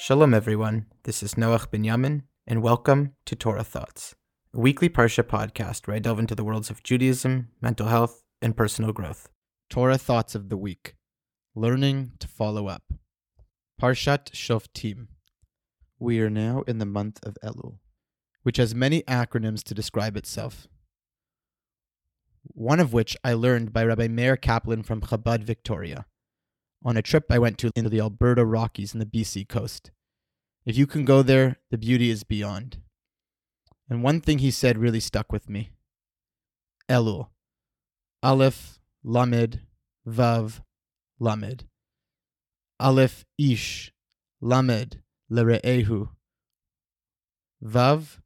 Shalom, everyone. This is Noach Binyamin, and welcome to Torah Thoughts, a weekly Parsha podcast where I delve into the worlds of Judaism, mental health, and personal growth. Torah Thoughts of the Week Learning to Follow Up. Parshat Shoftim. We are now in the month of Elul, which has many acronyms to describe itself. One of which I learned by Rabbi Meir Kaplan from Chabad Victoria on a trip I went to into the Alberta Rockies in the BC coast. If you can go there, the beauty is beyond. And one thing he said really stuck with me Elul. Aleph, Lamed, Vav, Lamed. Aleph, Ish, Lamed, Lere'ehu. Vav,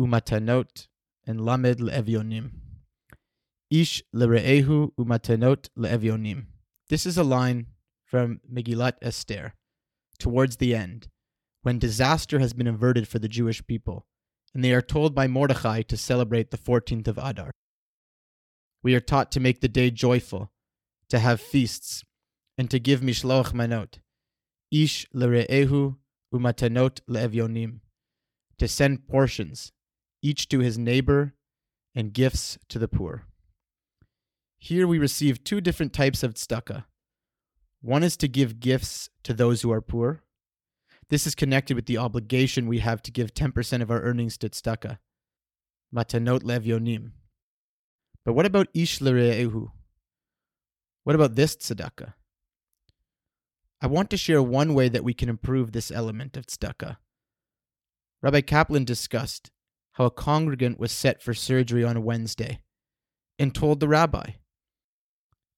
Umatanot, and Lamed Le'evyonim. Ish Lere'ehu Umatanot Le'evyonim. This is a line from Megillat Esther towards the end, when disaster has been averted for the Jewish people, and they are told by Mordechai to celebrate the 14th of Adar. We are taught to make the day joyful, to have feasts, and to give mishloach manot, ish lere'ehu umatanot le'evyonim, to send portions, each to his neighbor, and gifts to the poor. Here we receive two different types of tzedakah. One is to give gifts to those who are poor. This is connected with the obligation we have to give 10% of our earnings to tzedakah. Matanot levyonim. But what about ish lere'ehu? What about this tzedakah? I want to share one way that we can improve this element of tzedakah. Rabbi Kaplan discussed how a congregant was set for surgery on a Wednesday and told the rabbi,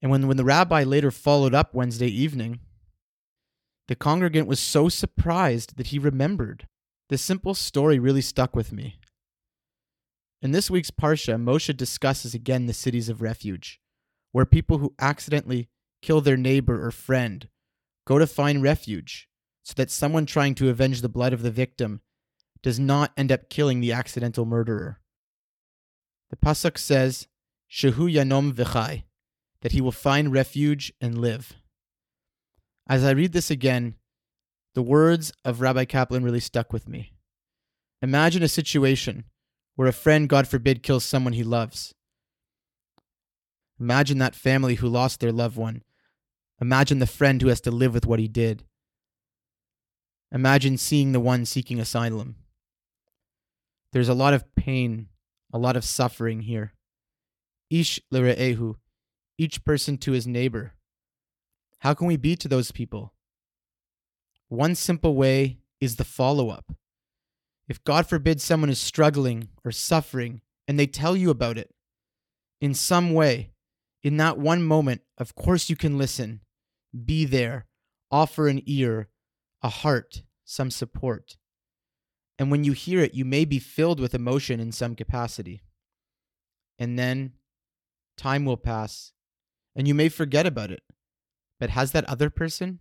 and when, when the rabbi later followed up Wednesday evening, the congregant was so surprised that he remembered. This simple story really stuck with me. In this week's Parsha, Moshe discusses again the cities of refuge, where people who accidentally kill their neighbor or friend go to find refuge so that someone trying to avenge the blood of the victim does not end up killing the accidental murderer. The Pasuk says, Shehu Yanom V'chai, that he will find refuge and live. As I read this again, the words of Rabbi Kaplan really stuck with me. Imagine a situation where a friend, God forbid, kills someone he loves. Imagine that family who lost their loved one. Imagine the friend who has to live with what he did. Imagine seeing the one seeking asylum. There's a lot of pain, a lot of suffering here. Ish lere'ehu, each person to his neighbor. How can we be to those people? One simple way is the follow up. If God forbid someone is struggling or suffering and they tell you about it, in some way, in that one moment, of course you can listen, be there, offer an ear, a heart, some support. And when you hear it, you may be filled with emotion in some capacity. And then time will pass and you may forget about it. But has that other person?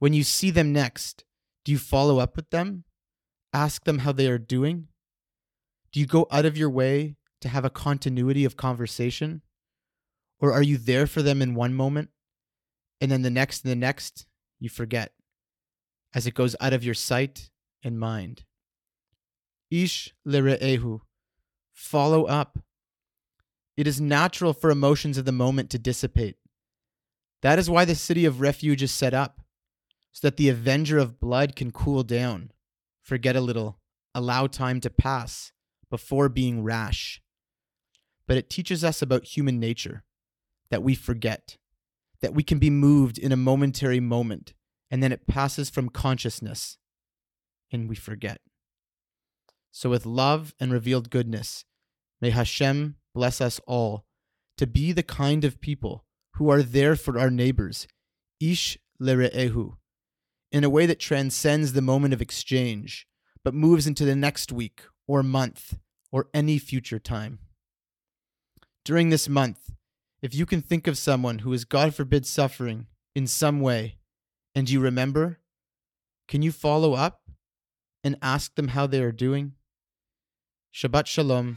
When you see them next, do you follow up with them? Ask them how they are doing? Do you go out of your way to have a continuity of conversation? Or are you there for them in one moment and then the next and the next you forget as it goes out of your sight and mind? Ish lere'ehu. Follow up. It is natural for emotions of the moment to dissipate. That is why the city of refuge is set up, so that the avenger of blood can cool down, forget a little, allow time to pass before being rash. But it teaches us about human nature, that we forget, that we can be moved in a momentary moment, and then it passes from consciousness, and we forget. So, with love and revealed goodness, may Hashem bless us all to be the kind of people who are there for our neighbors, ish lere'ehu, in a way that transcends the moment of exchange, but moves into the next week or month or any future time. During this month, if you can think of someone who is, God forbid, suffering in some way, and you remember, can you follow up and ask them how they are doing? Shabbat Shalom.